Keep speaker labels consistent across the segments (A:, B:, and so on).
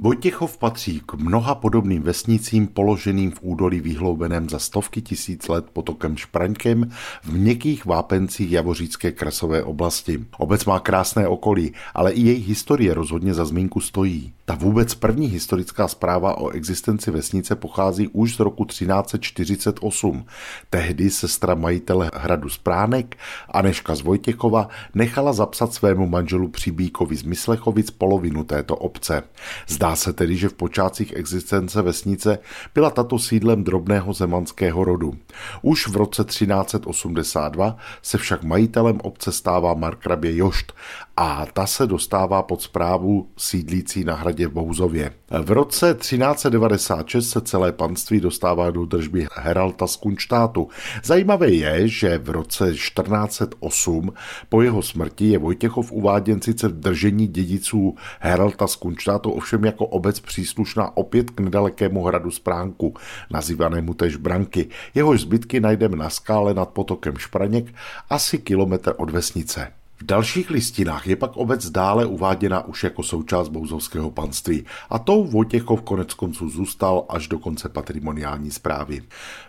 A: Vojtěchov patří k mnoha podobným vesnicím položeným v údolí vyhloubeném za stovky tisíc let potokem Špraňkem v měkkých vápencích Javořícké krasové oblasti. Obec má krásné okolí, ale i její historie rozhodně za zmínku stojí. Ta vůbec první historická zpráva o existenci vesnice pochází už z roku 1348. Tehdy sestra majitele hradu Spránek, Aneška z Vojtěchova, nechala zapsat svému manželu Přibíkovi z Myslechovic polovinu této obce. Zdá Zdá se tedy, že v počátcích existence vesnice byla tato sídlem drobného zemanského rodu. Už v roce 1382 se však majitelem obce stává markrabě Jošt a ta se dostává pod zprávu sídlící na hradě v Bouzově. V roce 1396 se celé panství dostává do držby Heralta z Kunštátu. Zajímavé je, že v roce 1408 po jeho smrti je Vojtěchov uváděn sice v držení dědiců Heralta z Kunštátu, ovšem jako obec příslušná opět k nedalekému hradu Spránku, nazývanému tež Branky. Jehož zbytky najdeme na skále nad potokem Špraněk, asi kilometr od vesnice. V dalších listinách je pak obec dále uváděna už jako součást bouzovského panství a tou Vojtěchov konec konců zůstal až do konce patrimoniální zprávy.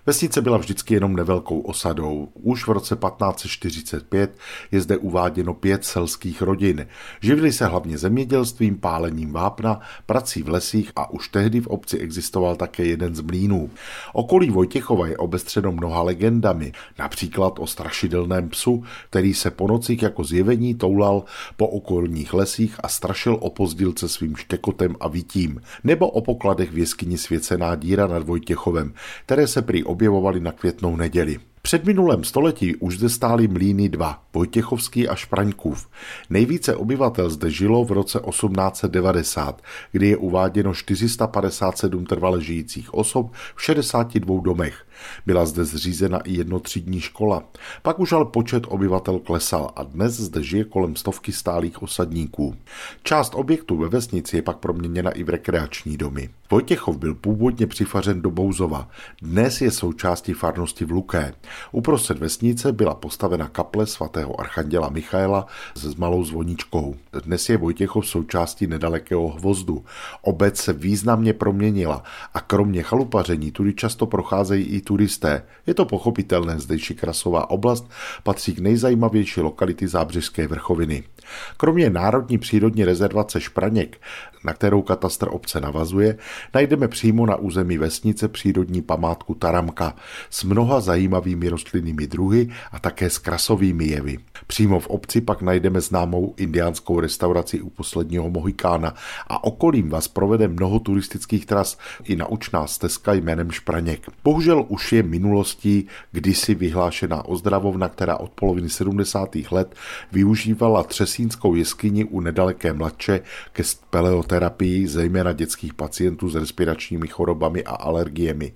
A: Vesnice byla vždycky jenom nevelkou osadou. Už v roce 1545 je zde uváděno pět selských rodin. Živili se hlavně zemědělstvím, pálením vápna, prací v lesích a už tehdy v obci existoval také jeden z mlínů. Okolí Vojtěchova je obestřeno mnoha legendami, například o strašidelném psu, který se po nocích jako zjevil zjevení toulal po okolních lesích a strašil opozdilce svým štěkotem a vitím, nebo o pokladech v jeskyni svěcená díra nad Vojtěchovem, které se prý objevovaly na květnou neděli. Před minulém století už zde stály mlýny dva, Vojtěchovský a Špraňkův. Nejvíce obyvatel zde žilo v roce 1890, kdy je uváděno 457 trvale žijících osob v 62 domech. Byla zde zřízena i jednotřídní škola. Pak už ale počet obyvatel klesal a dnes zde žije kolem stovky stálých osadníků. Část objektů ve vesnici je pak proměněna i v rekreační domy. Vojtěchov byl původně přifařen do Bouzova, dnes je součástí farnosti v Luké. Uprostřed vesnice byla postavena kaple svatého archanděla Michaela s malou zvoničkou. Dnes je Vojtěchov součástí nedalekého hvozdu. Obec se významně proměnila a kromě chalupaření tudy často procházejí i turisté. Je to pochopitelné, zdejší krasová oblast patří k nejzajímavější lokality Zábřežské vrchoviny. Kromě Národní přírodní rezervace Špraněk, na kterou katastr obce navazuje, najdeme přímo na území vesnice přírodní památku Taramka s mnoha zajímavými rostlinnými druhy a také s krasovými jevy. Přímo v obci pak najdeme známou indiánskou restauraci u posledního Mohikána a okolím vás provede mnoho turistických tras i naučná stezka jménem Špraněk. Bohužel už je minulostí kdysi vyhlášená ozdravovna, která od poloviny 70. let využívala třesínskou jeskyni u nedaleké mladče ke speleoterapii, zejména dětských pacientů s respiračními chorobami a alergiemi.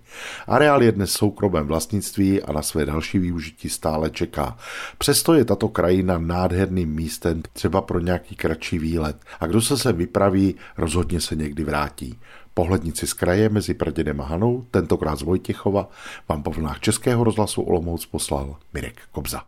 A: Areál je dnes soukromém vlastnictví a na své další využití stále čeká. Přesto je tato krajina nádherným místem třeba pro nějaký kratší výlet. A kdo se sem vypraví, rozhodně se někdy vrátí. Pohlednici z kraje mezi Pradědem a Hanou, tentokrát z Vojtěchova, vám po vlnách Českého rozhlasu Olomouc poslal Mirek Kobza.